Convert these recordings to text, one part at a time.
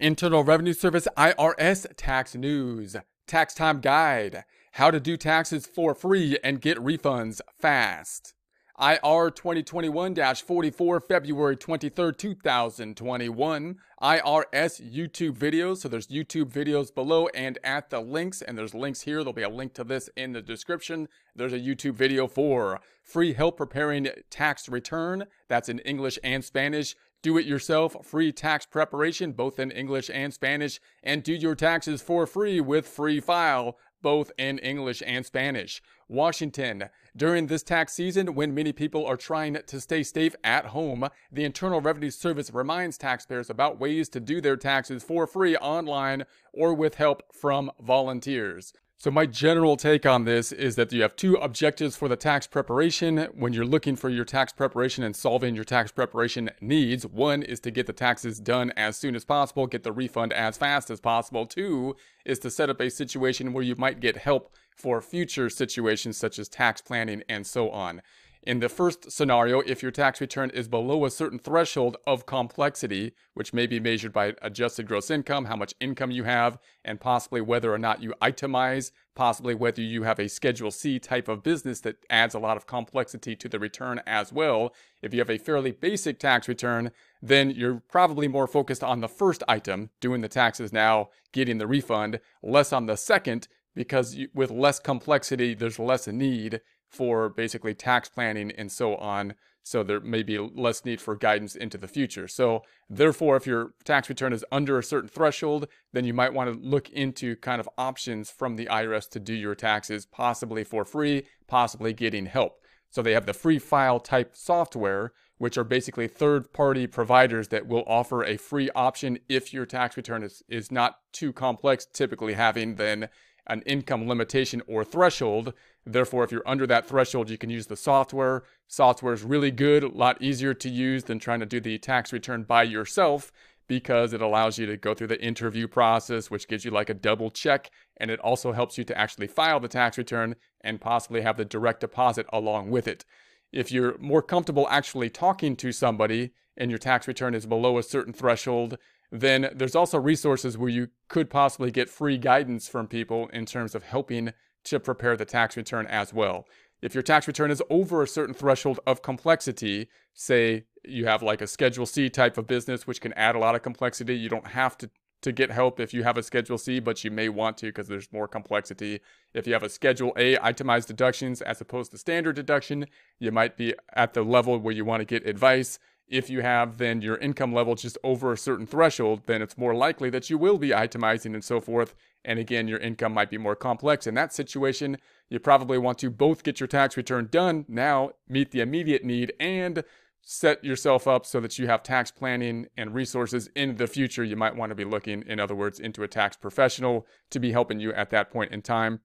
Internal Revenue Service IRS tax news, tax time guide, how to do taxes for free and get refunds fast. IR 2021-44 February 23rd, 2021. IRS YouTube videos. So there's YouTube videos below and at the links and there's links here. There'll be a link to this in the description. There's a YouTube video for free help preparing tax return. That's in English and Spanish do it yourself free tax preparation, both in English and Spanish, and do your taxes for free with Free File, both in English and Spanish. Washington. During this tax season, when many people are trying to stay safe at home, the Internal Revenue Service reminds taxpayers about ways to do their taxes for free online or with help from volunteers. So my general take on this is that you have two objectives for the tax preparation when you're looking for your tax preparation and solving your tax preparation needs. One is to get the taxes done as soon as possible, get the refund as fast as possible. Two is to set up a situation where you might get help for future situations such as tax planning and so on. In the first scenario, if your tax return is below a certain threshold of complexity, which may be measured by adjusted gross income, how much income you have, and possibly whether or not you itemize, possibly whether you have a Schedule C type of business that adds a lot of complexity to the return as well. If you have a fairly basic tax return, then you're probably more focused on the first item, doing the taxes now, getting the refund, less on the second, because with less complexity, there's less need for basically tax planning and so on. So there may be less need for guidance into the future. So therefore, if your tax return is under a certain threshold, then you might want to look into kind of options from the IRS to do your taxes, possibly for free, possibly getting help. So they have the free file type software, which are basically third party providers that will offer a free option if your tax return is, is not too complex, typically having then an income limitation or threshold. Therefore, if you're under that threshold, you can use the software. Software is really good, a lot easier to use than trying to do the tax return by yourself because it allows you to go through the interview process, which gives you like a double check. And it also helps you to actually file the tax return and possibly have the direct deposit along with it. If you're more comfortable actually talking to somebody and your tax return is below a certain threshold, then there's also resources where you could possibly get free guidance from people in terms of helping to prepare the tax return as well. If your tax return is over a certain threshold of complexity, say you have like a Schedule C type of business, which can add a lot of complexity, you don't have to, to get help if you have a Schedule C, but you may want to because there's more complexity. If you have a Schedule A itemized deductions as opposed to standard deduction, you might be at the level where you want to get advice. If you have then your income level just over a certain threshold, then it's more likely that you will be itemizing and so forth. And again, your income might be more complex. In that situation, you probably want to both get your tax return done now, meet the immediate need, and set yourself up so that you have tax planning and resources in the future. You might want to be looking, in other words, into a tax professional to be helping you at that point in time.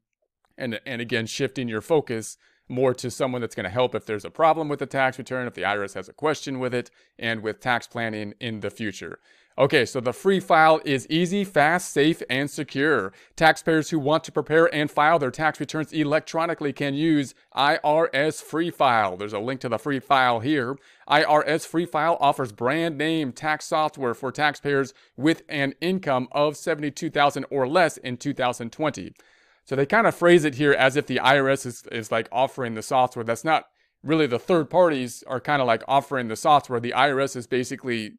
And, and again, shifting your focus more to someone that's going to help if there's a problem with the tax return, if the IRS has a question with it, and with tax planning in the future. Okay, so the free file is easy, fast, safe, and secure. Taxpayers who want to prepare and file their tax returns electronically can use IRS Free File. There's a link to the free file here. IRS Free File offers brand name tax software for taxpayers with an income of 72,000 or less in 2020. So they kind of phrase it here as if the IRS is, is like offering the software. That's not really the third parties are kind of like offering the software. The IRS is basically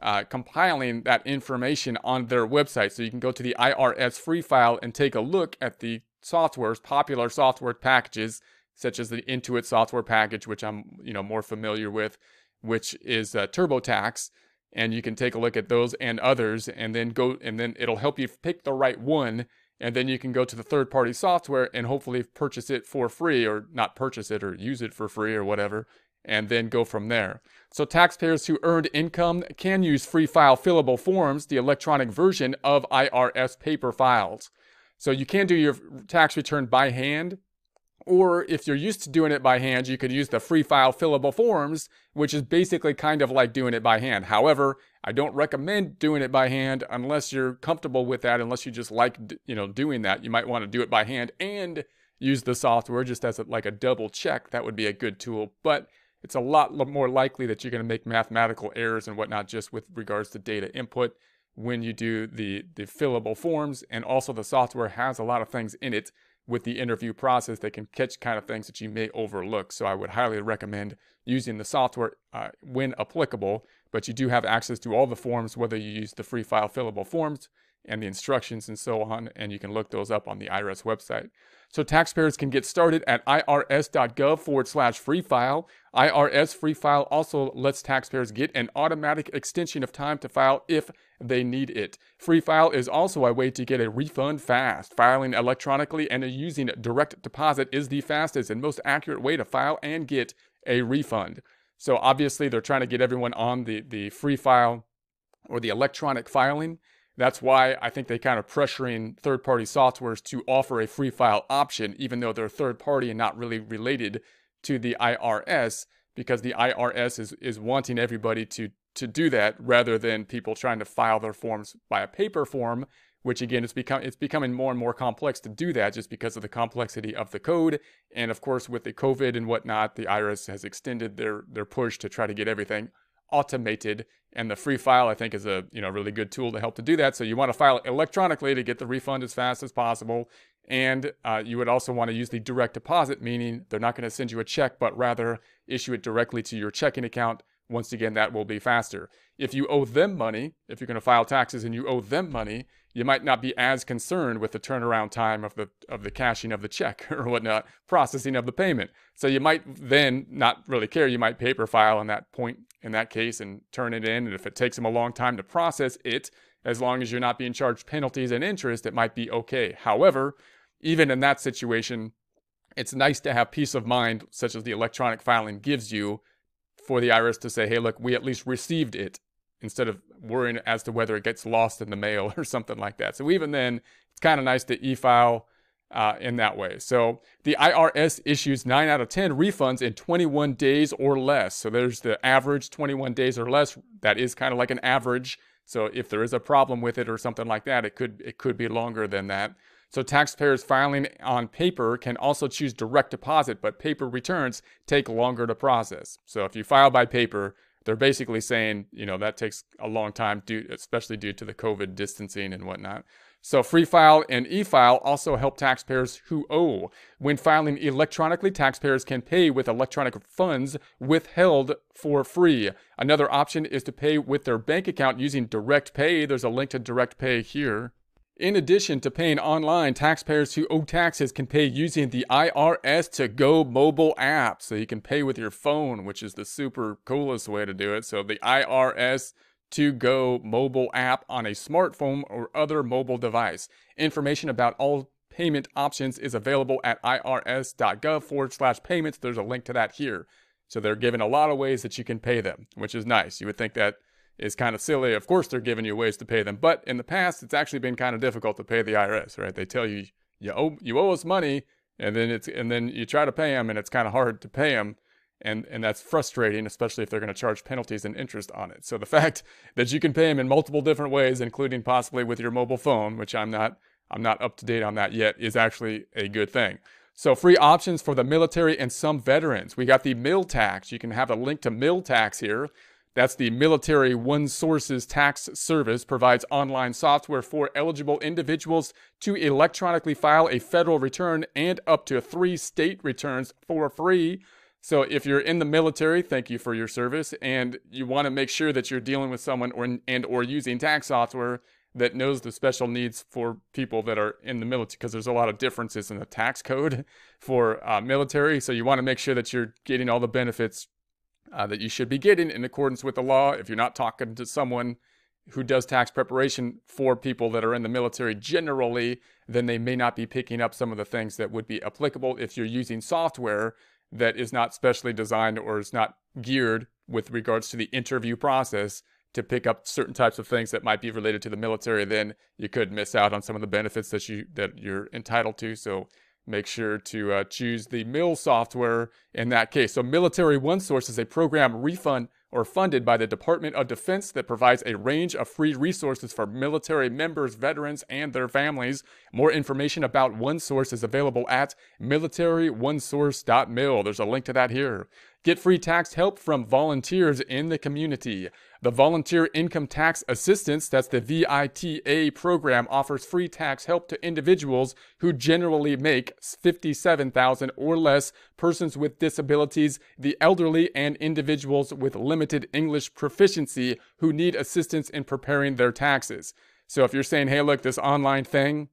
uh, compiling that information on their website. So you can go to the IRS free file and take a look at the software's popular software packages, such as the Intuit software package, which I'm you know more familiar with, which is uh, TurboTax. And you can take a look at those and others, and then go and then it'll help you pick the right one and then you can go to the third party software and hopefully purchase it for free or not purchase it or use it for free or whatever and then go from there. So taxpayers who earned income can use free file fillable forms, the electronic version of IRS paper files. So you can do your tax return by hand or if you're used to doing it by hand, you could use the free file fillable forms, which is basically kind of like doing it by hand. However, I don't recommend doing it by hand unless you're comfortable with that, unless you just like, you know, doing that. You might want to do it by hand and use the software just as a, like a double check. That would be a good tool, but it's a lot more likely that you're going to make mathematical errors and whatnot just with regards to data input. when you do the, the fillable forms. And also, the software has a lot of things in it with the interview process that can catch kind of things that you may overlook. So, I would highly recommend using the software uh, when applicable. But you do have access to all the forms, whether you use the free file fillable forms and the instructions and so on. And you can look those up on the IRS website. So taxpayers can get started at irs.gov forward slash free file. IRS free file also lets taxpayers get an automatic extension of time to file if they need it. Free file is also a way to get a refund fast. Filing electronically and using direct deposit is the fastest and most accurate way to file and get a refund. So obviously they're trying to get everyone on the, the free file or the electronic filing. That's why I think they kind of pressuring third party softwares to offer a free file option, even though they're third party and not really related to the IRS, because the IRS is, is wanting everybody to, to do that rather than people trying to file their forms by a paper form, which again it's become it's becoming more and more complex to do that just because of the complexity of the code. And of course with the COVID and whatnot, the IRS has extended their their push to try to get everything automated and the free file I think is a you know really good tool to help to do that. So you want to file electronically to get the refund as fast as possible, and uh, you would also want to use the direct deposit, meaning they're not going to send you a check, but rather issue it directly to your checking account. Once again, that will be faster. If you owe them money, if you're going to file taxes and you owe them money, you might not be as concerned with the turnaround time of the of the cashing of the check or whatnot, processing of the payment. So you might then not really care. You might paper file in that point in that case and turn it in. And if it takes them a long time to process it, as long as you're not being charged penalties and interest, it might be okay. However, even in that situation, it's nice to have peace of mind, such as the electronic filing gives you, for the IRS to say, hey, look, we at least received it instead of worrying as to whether it gets lost in the mail or something like that. So even then, it's kind of nice to e-file uh, in that way. So the IRS issues 9 out of 10 refunds in 21 days or less. So there's the average 21 days or less. That is kind of like an average. So if there is a problem with it or something like that, it could it could be longer than that. So taxpayers filing on paper can also choose direct deposit, but paper returns take longer to process. So if you file by paper, they're basically saying, you know, that takes a long time, due, especially due to the COVID distancing and whatnot. So Free File and e-file also help taxpayers who owe. When filing electronically, taxpayers can pay with electronic funds withheld for free. Another option is to pay with their bank account using Direct Pay. There's a link to Direct Pay here. In addition to paying online, taxpayers who owe taxes can pay using the IRS to Go mobile app. So you can pay with your phone, which is the super coolest way to do it. So the IRS to Go mobile app on a smartphone or other mobile device. Information about all payment options is available at irs.gov forward slash payments. There's a link to that here. So they're giving a lot of ways that you can pay them, which is nice. You would think that is kind of silly. Of course, they're giving you ways to pay them, but in the past, it's actually been kind of difficult to pay the IRS, right? They tell you you owe you owe us money, and then it's and then you try to pay them, and it's kind of hard to pay them, and and that's frustrating, especially if they're going to charge penalties and interest on it. So the fact that you can pay them in multiple different ways, including possibly with your mobile phone, which I'm not I'm not up to date on that yet, is actually a good thing. So free options for the military and some veterans. We got the MilTax. You can have a link to MilTax here. That's the Military One Sources Tax Service provides online software for eligible individuals to electronically file a federal return and up to three state returns for free. So if you're in the military, thank you for your service, and you want to make sure that you're dealing with someone or and or using tax software that knows the special needs for people that are in the military, because there's a lot of differences in the tax code for uh, military. So you want to make sure that you're getting all the benefits uh, that you should be getting in accordance with the law. If you're not talking to someone who does tax preparation for people that are in the military generally, then they may not be picking up some of the things that would be applicable if you're using software that is not specially designed or is not geared with regards to the interview process to pick up certain types of things that might be related to the military then you could miss out on some of the benefits that you that you're entitled to so make sure to uh, choose the mill software in that case. So Military One Source is a program refund or funded by the Department of Defense that provides a range of free resources for military members, veterans, and their families. More information about OneSource is available at militaryonesource.mil. There's a link to that here. Get free tax help from volunteers in the community. The Volunteer Income Tax Assistance, that's the VITA program, offers free tax help to individuals who generally make 57,000 or less, persons with disabilities, the elderly, and individuals with limited English proficiency who need assistance in preparing their taxes. So if you're saying, "Hey, look, this online thing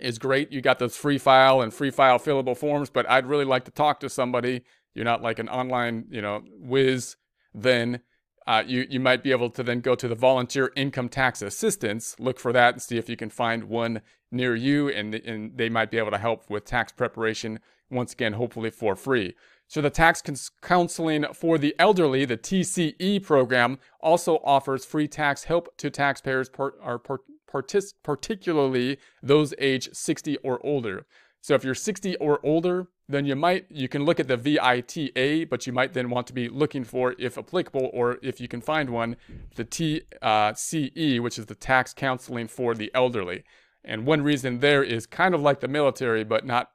is great. You got those free file and free file fillable forms, but I'd really like to talk to somebody. You're not like an online, you know, whiz. Then uh, you you might be able to then go to the volunteer income tax assistance, look for that, and see if you can find one near you, and and they might be able to help with tax preparation. Once again, hopefully for free. So the tax cons- counseling for the elderly, the TCE program, also offers free tax help to taxpayers, per- per- partic- particularly those age 60 or older. So if you're 60 or older, then you might you can look at the VITA, but you might then want to be looking for, if applicable, or if you can find one, the TCE, which is the tax counseling for the elderly. And one reason there is kind of like the military, but not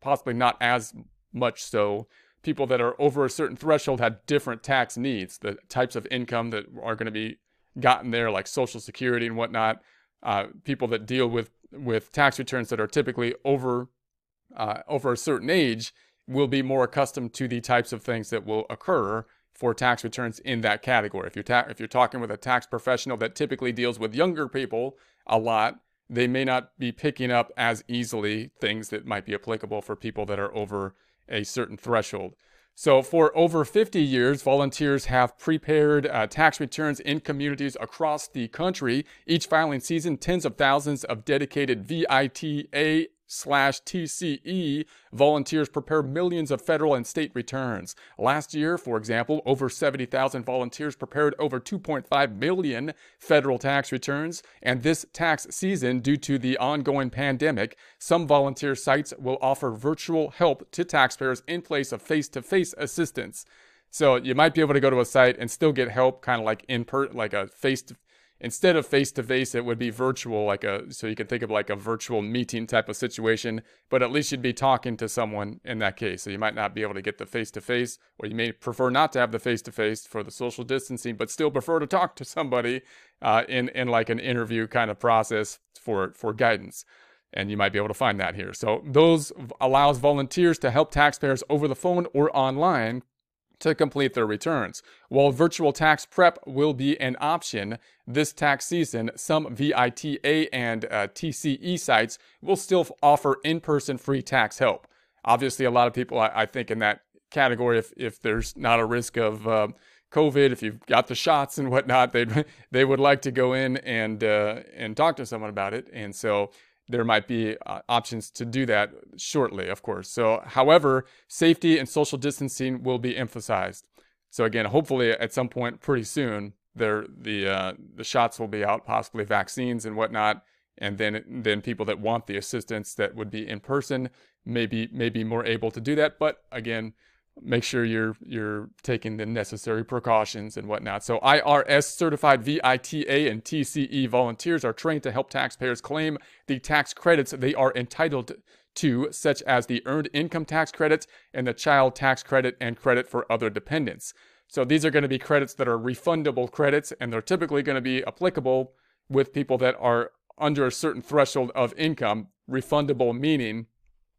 possibly not as much so. People that are over a certain threshold have different tax needs. The types of income that are going to be gotten there, like Social Security and whatnot, uh, people that deal with with tax returns that are typically over uh, over a certain age will be more accustomed to the types of things that will occur for tax returns in that category. If you're ta- if you're talking with a tax professional that typically deals with younger people a lot, they may not be picking up as easily things that might be applicable for people that are over a certain threshold. So, for over 50 years, volunteers have prepared uh, tax returns in communities across the country. Each filing season, tens of thousands of dedicated VITA slash TCE volunteers prepare millions of federal and state returns. Last year, for example, over 70,000 volunteers prepared over 2.5 million federal tax returns. And this tax season, due to the ongoing pandemic, some volunteer sites will offer virtual help to taxpayers in place of face to face assistance. So you might be able to go to a site and still get help, kind of like in per, like a face to instead of face to face, it would be virtual, like a so you can think of like a virtual meeting type of situation. But at least you'd be talking to someone in that case. So you might not be able to get the face to face, or you may prefer not to have the face to face for the social distancing, but still prefer to talk to somebody uh, in in like an interview kind of process for for guidance. And you might be able to find that here. So those allows volunteers to help taxpayers over the phone or online to complete their returns. While virtual tax prep will be an option this tax season, some VITA and uh, TCE sites will still offer in person free tax help. Obviously, a lot of people, I, I, think, in that category, if, if there's not a risk of uh, COVID, if you've got the shots and whatnot, they they would like to go in and uh, and talk to someone about it. And so there might be uh, options to do that shortly, of course. So, however, safety and social distancing will be emphasized. So again, hopefully at some point pretty soon, there the uh, the shots will be out, possibly vaccines and whatnot, and then then people that want the assistance that would be in person maybe may be more able to do that. But again, make sure you're you're taking the necessary precautions and whatnot. So IRS certified VITA and TCE volunteers are trained to help taxpayers claim the tax credits they are entitled to, such as the earned income tax credit and the child tax credit and credit for other dependents. So these are going to be credits that are refundable credits, and they're typically going to be applicable with people that are under a certain threshold of income. Refundable meaning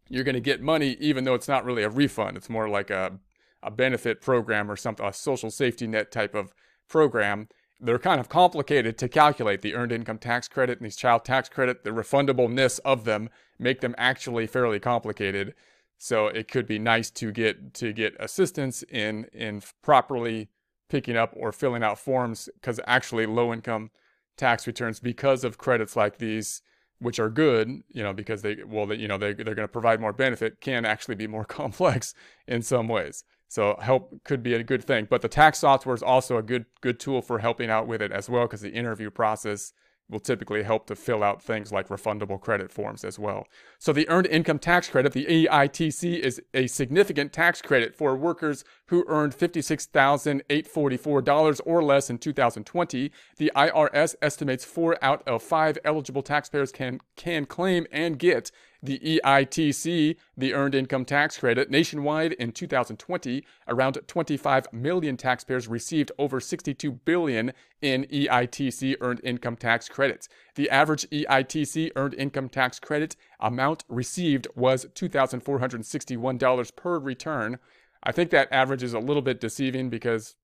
you're going to get money even though it's not really a refund. It's more like a, a benefit program or something, a social safety net type of program. They're kind of complicated to calculate the earned income tax credit and these child tax credit, the refundableness of them make them actually fairly complicated. So it could be nice to get to get assistance in in properly picking up or filling out forms because actually low income tax returns because of credits like these which are good, you know, because they, well, you know, they, they're going to provide more benefit, can actually be more complex in some ways. So help could be a good thing, but the tax software is also a good good tool for helping out with it as well, because the interview process will typically help to fill out things like refundable credit forms as well. So the Earned Income Tax Credit, the EITC, is a significant tax credit for workers who earned $56,844 or less in 2020. The IRS estimates four out of five eligible taxpayers can, can claim and get The EITC, the Earned Income Tax Credit, nationwide in 2020, around 25 million taxpayers received over 62 billion in EITC earned income tax credits. The average EITC earned income tax credit amount received was $2,461 per return. I think that average is a little bit deceiving because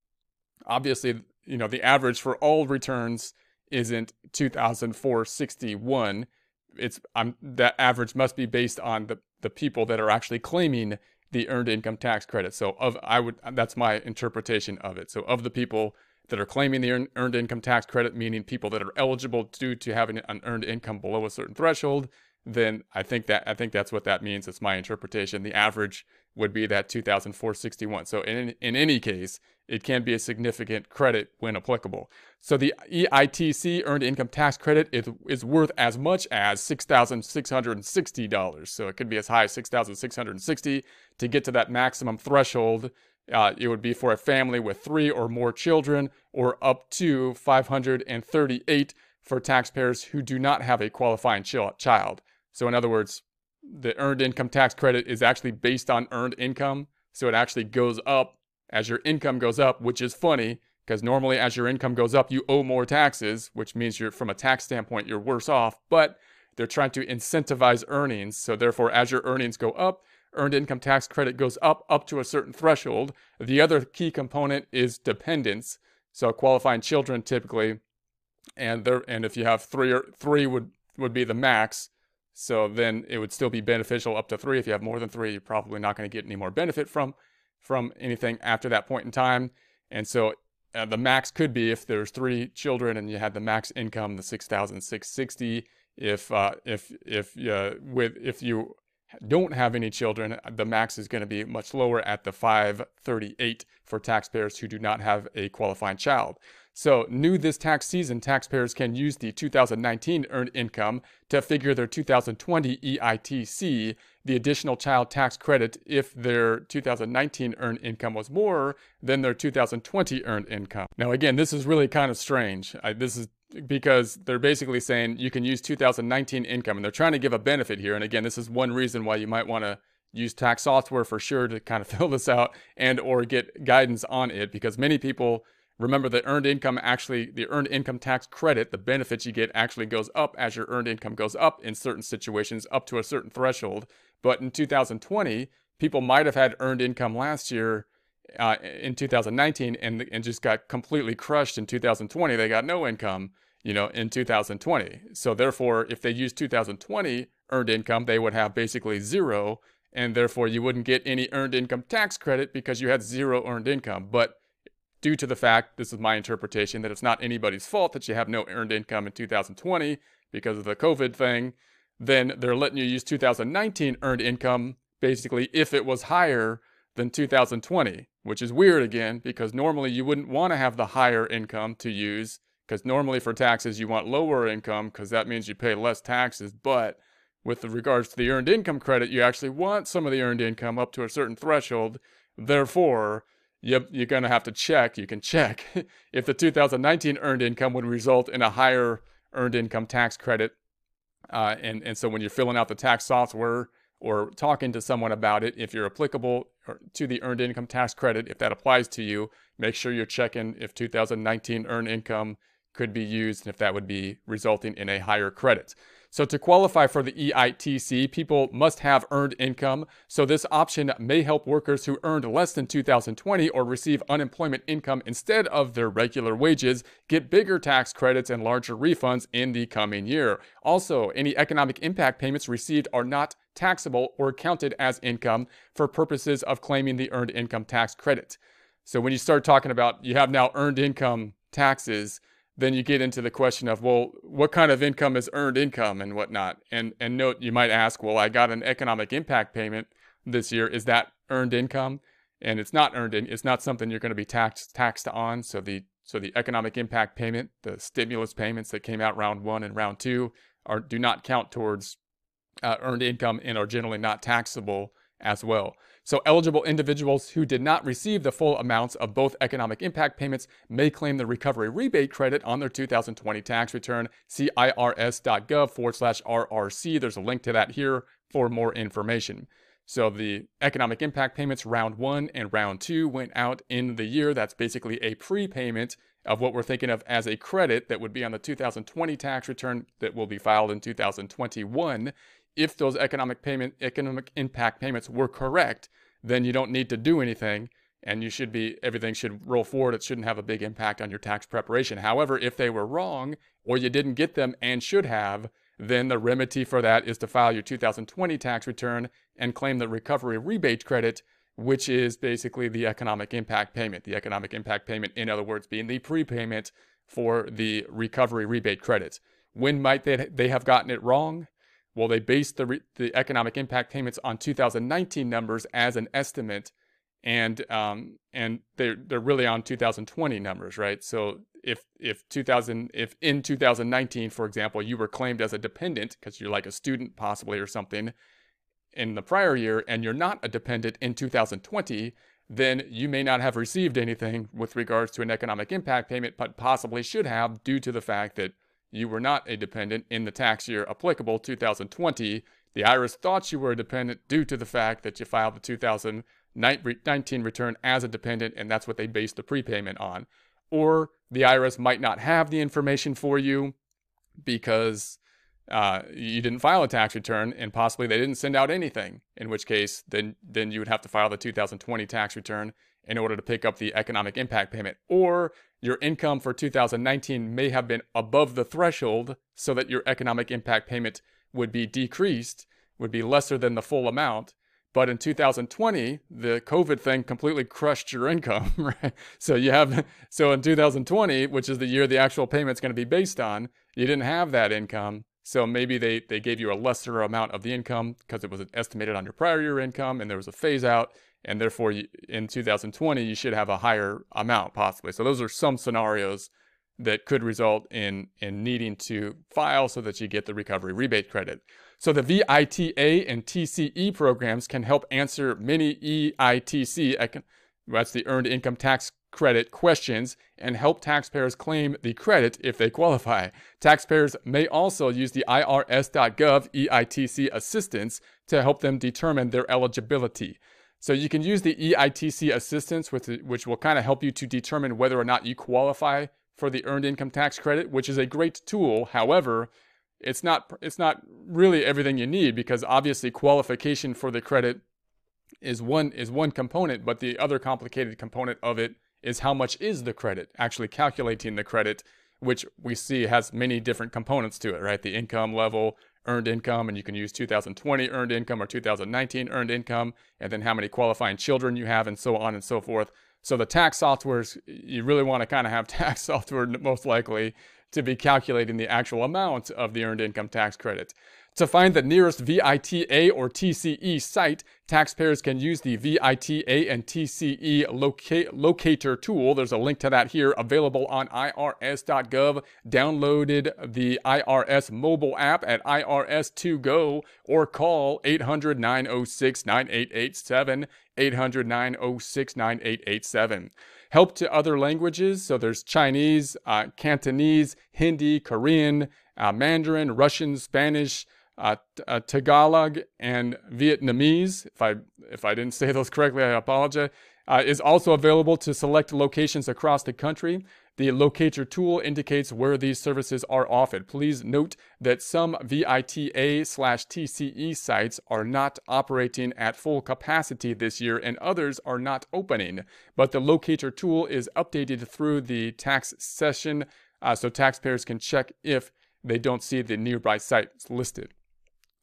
obviously, you know, the average for all returns isn't 2,461 it's I'm that average must be based on the the people that are actually claiming the earned income tax credit. So of I would that's my interpretation of it. So of the people that are claiming the earned income tax credit, meaning people that are eligible due to having an earned income below a certain threshold, then I think that I think that's what that means. It's my interpretation. The average would be that 2,461. So in in any case, it can be a significant credit when applicable. So the EITC earned income tax credit is, is worth as much as $6,660. So it could be as high as 6,660 to get to that maximum threshold. Uh, it would be for a family with three or more children, or up to 538 for taxpayers who do not have a qualifying child. So, in other words, the earned income tax credit is actually based on earned income. So it actually goes up as your income goes up, which is funny because normally as your income goes up, you owe more taxes, which means you're from a tax standpoint, you're worse off. But they're trying to incentivize earnings. So therefore, as your earnings go up, earned income tax credit goes up up to a certain threshold. The other key component is dependents. So qualifying children typically, and there and if you have three or three would would be the max. So then it would still be beneficial up to three. If you have more than three, you're probably not going to get any more benefit from from anything after that point in time. And so uh, the max could be if there's three children and you had the max income, the six thousand six sixty. If uh, if if uh, with if you don't have any children, the max is going to be much lower at the 538 for taxpayers who do not have a qualifying child. So, new this tax season, taxpayers can use the 2019 earned income to figure their 2020 EITC, the additional child tax credit, if their 2019 earned income was more than their 2020 earned income. Now, again, this is really kind of strange. I, this is because they're basically saying you can use 2019 income and they're trying to give a benefit here. And again, this is one reason why you might want to use tax software for sure to kind of fill this out and or get guidance on it because many people Remember the earned income actually, the earned income tax credit, the benefits you get actually goes up as your earned income goes up in certain situations up to a certain threshold. But in 2020, people might have had earned income last year uh, in 2019 and, and just got completely crushed in 2020. They got no income, you know, in 2020. So therefore, if they use 2020 earned income, they would have basically zero. And therefore, you wouldn't get any earned income tax credit because you had zero earned income. But due to the fact, this is my interpretation, that it's not anybody's fault that you have no earned income in 2020 because of the COVID thing, then they're letting you use 2019 earned income basically if it was higher than 2020, which is weird again because normally you wouldn't want to have the higher income to use because normally for taxes you want lower income because that means you pay less taxes. But with regards to the earned income credit, you actually want some of the earned income up to a certain threshold. Therefore, yep, you're going to have to check. You can check if the 2019 earned income would result in a higher earned income tax credit. Uh, and, and so when you're filling out the tax software or talking to someone about it, if you're applicable to the earned income tax credit, if that applies to you, make sure you're checking if 2019 earned income could be used and if that would be resulting in a higher credit. So to qualify for the EITC, people must have earned income. So this option may help workers who earned less than 2020 or receive unemployment income instead of their regular wages get bigger tax credits and larger refunds in the coming year. Also, any economic impact payments received are not taxable or counted as income for purposes of claiming the earned income tax credit. So when you start talking about you have now earned income taxes, then you get into the question of, well, what kind of income is earned income and whatnot? And and note, you might ask, well, I got an economic impact payment this year. Is that earned income? And it's not earned in, it's not something you're going to be taxed taxed on. So the so the economic impact payment, the stimulus payments that came out round one and round two, are do not count towards uh, earned income and are generally not taxable as well. So, eligible individuals who did not receive the full amounts of both economic impact payments may claim the recovery rebate credit on their 2020 tax return. See irs.gov forward slash RRC. There's a link to that here for more information. So the economic impact payments round one and round two went out in the year. That's basically a prepayment of what we're thinking of as a credit that would be on the 2020 tax return that will be filed in 2021. If those economic payment economic impact payments were correct, then you don't need to do anything and you should be everything should roll forward. It shouldn't have a big impact on your tax preparation. However, if they were wrong or you didn't get them and should have, then the remedy for that is to file your 2020 tax return and claim the recovery rebate credit, which is basically the economic impact payment. The economic impact payment, in other words, being the prepayment for the recovery rebate credits. When might they, they have gotten it wrong? Well, they based the, re, the economic impact payments on 2019 numbers as an estimate, and um, and they're they're really on 2020 numbers, right? So if if 2000 if in 2019 for example you were claimed as a dependent because you're like a student possibly or something in the prior year and you're not a dependent in 2020 then you may not have received anything with regards to an economic impact payment but possibly should have due to the fact that you were not a dependent in the tax year applicable 2020 the irs thought you were a dependent due to the fact that you filed the 2019 return as a dependent and that's what they based the prepayment on or the IRS might not have the information for you because uh, you didn't file a tax return and possibly they didn't send out anything. In which case, then then you would have to file the 2020 tax return in order to pick up the economic impact payment. Or your income for 2019 may have been above the threshold so that your economic impact payment would be decreased, would be lesser than the full amount. But in 2020, the COVID thing completely crushed your income, right? So you have, so in 2020, which is the year the actual payment's going to be based on, you didn't have that income. So maybe they, they gave you a lesser amount of the income because it was estimated on your prior year income and there was a phase out. And therefore, in 2020, you should have a higher amount possibly. So those are some scenarios that could result in, in needing to file so that you get the recovery rebate credit. So the VITA and TCE programs can help answer many EITC, that's the Earned Income Tax Credit questions, and help taxpayers claim the credit if they qualify. Taxpayers may also use the IRS.gov EITC assistance to help them determine their eligibility. So you can use the EITC assistance, which, which will kind of help you to determine whether or not you qualify for the Earned Income Tax Credit, which is a great tool. However, it's not it's not really everything you need because obviously qualification for the credit is one is one component, but the other complicated component of it is how much is the credit, actually calculating the credit, which we see has many different components to it, right? The income level, earned income, and you can use 2020 earned income or 2019 earned income, and then how many qualifying children you have, and so on and so forth. So the tax softwares, you really want to kind of have tax software most likely to be calculating the actual amount of the earned income tax credit. To find the nearest VITA or TCE site, taxpayers can use the VITA and TCE loca- locator tool. There's a link to that here available on irs.gov. Downloaded the IRS mobile app at IRS2Go or call 800 906 9887. 800 906 9887 help to other languages. So there's Chinese, uh, Cantonese, Hindi, Korean, uh, Mandarin, Russian, Spanish, uh, uh, Tagalog, and Vietnamese. If I if I didn't say those correctly, I apologize. Uh, is also available to select locations across the country. The locator tool indicates where these services are offered. Please note that some VITA slash TCE sites are not operating at full capacity this year and others are not opening. But the locator tool is updated through the tax session uh, so taxpayers can check if they don't see the nearby sites listed.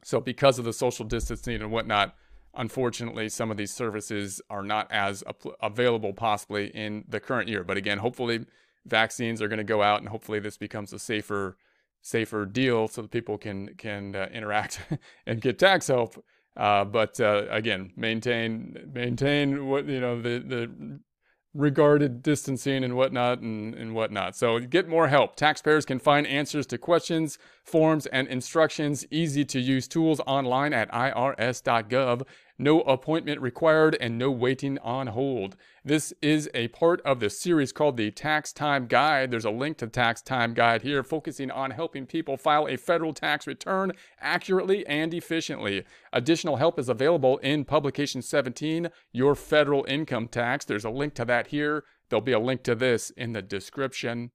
So because of the social distancing and whatnot, unfortunately, some of these services are not as available possibly in the current year. But again, hopefully vaccines are going to go out, and hopefully this becomes a safer safer deal so that people can can uh, interact and get tax help. Uh, but uh, again, maintain maintain what you know the the regarded distancing and whatnot and, and whatnot. So get more help. Taxpayers can find answers to questions, forms, and instructions, easy to use tools online at irs.gov. no appointment required, and no waiting on hold. This is a part of the series called the Tax Time Guide. There's a link to the Tax Time Guide here, focusing on helping people file a federal tax return accurately and efficiently. Additional help is available in Publication 17, Your Federal Income Tax. There's a link to that here. There'll be a link to this in the description.